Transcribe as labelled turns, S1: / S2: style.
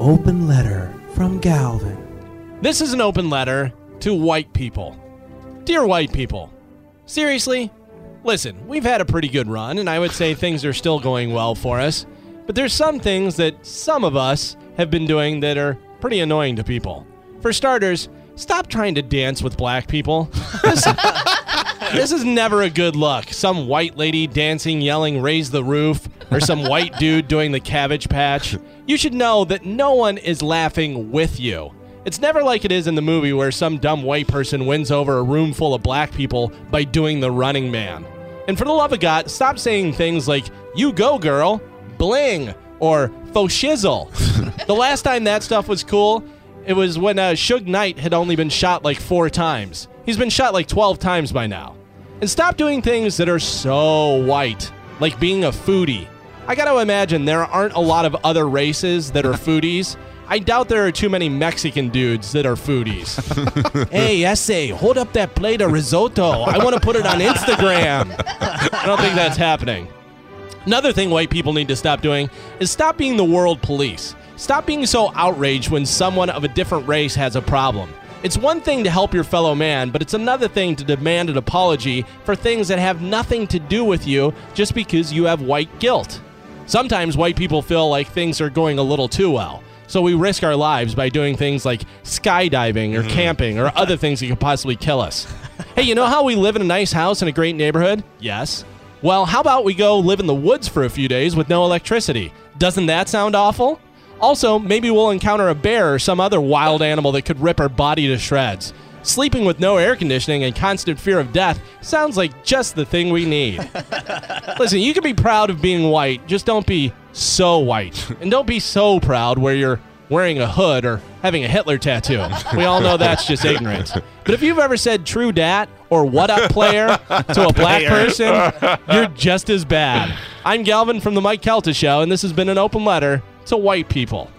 S1: open letter from Galvin.
S2: This is an open letter to white people. Dear white people, seriously, listen, we've had a pretty good run, and I would say things are still going well for us. But there's some things that some of us have been doing that are pretty annoying to people. For starters, stop trying to dance with black people. This, is never a good look. Some white lady dancing, yelling, raise the roof, or some white dude doing the cabbage patch. You should know that no one is laughing with you. It's never like it is in the movie where some dumb white person wins over a room full of black people by doing the running man. And for the love of God, stop saying things like, you go, girl, bling, or faux shizzle. the last time that stuff was cool, it was when uh, Suge Knight had only been shot like four times. He's been shot like 12 times by now. And stop doing things that are so white, like being a foodie. I gotta imagine there aren't a lot of other races that are foodies. I doubt there are too many Mexican dudes that are foodies. hey, essay, hold up that plate of risotto. I want to put it on Instagram. I don't think that's happening. Another thing white people need to stop doing is stop being the world police. Stop being so outraged when someone of a different race has a problem. It's one thing to help your fellow man, but it's another thing to demand an apology for things that have nothing to do with you just because you have white guilt. Sometimes white people feel like things are going a little too well. So we risk our lives by doing things like skydiving or mm. camping or other things that could possibly kill us. hey, you know how we live in a nice house in a great neighborhood? Yes. Well, how about we go live in the woods for a few days with no electricity? Doesn't that sound awful? Also, maybe we'll encounter a bear or some other wild animal that could rip our body to shreds. Sleeping with no air conditioning and constant fear of death sounds like just the thing we need. Listen, you can be proud of being white, just don't be so white. And don't be so proud where you're wearing a hood or having a Hitler tattoo. We all know that's just ignorant. But if you've ever said true dat or what up player to a black person, you're just as bad. I'm Galvin from the Mike Calta Show, and this has been an open letter to white people.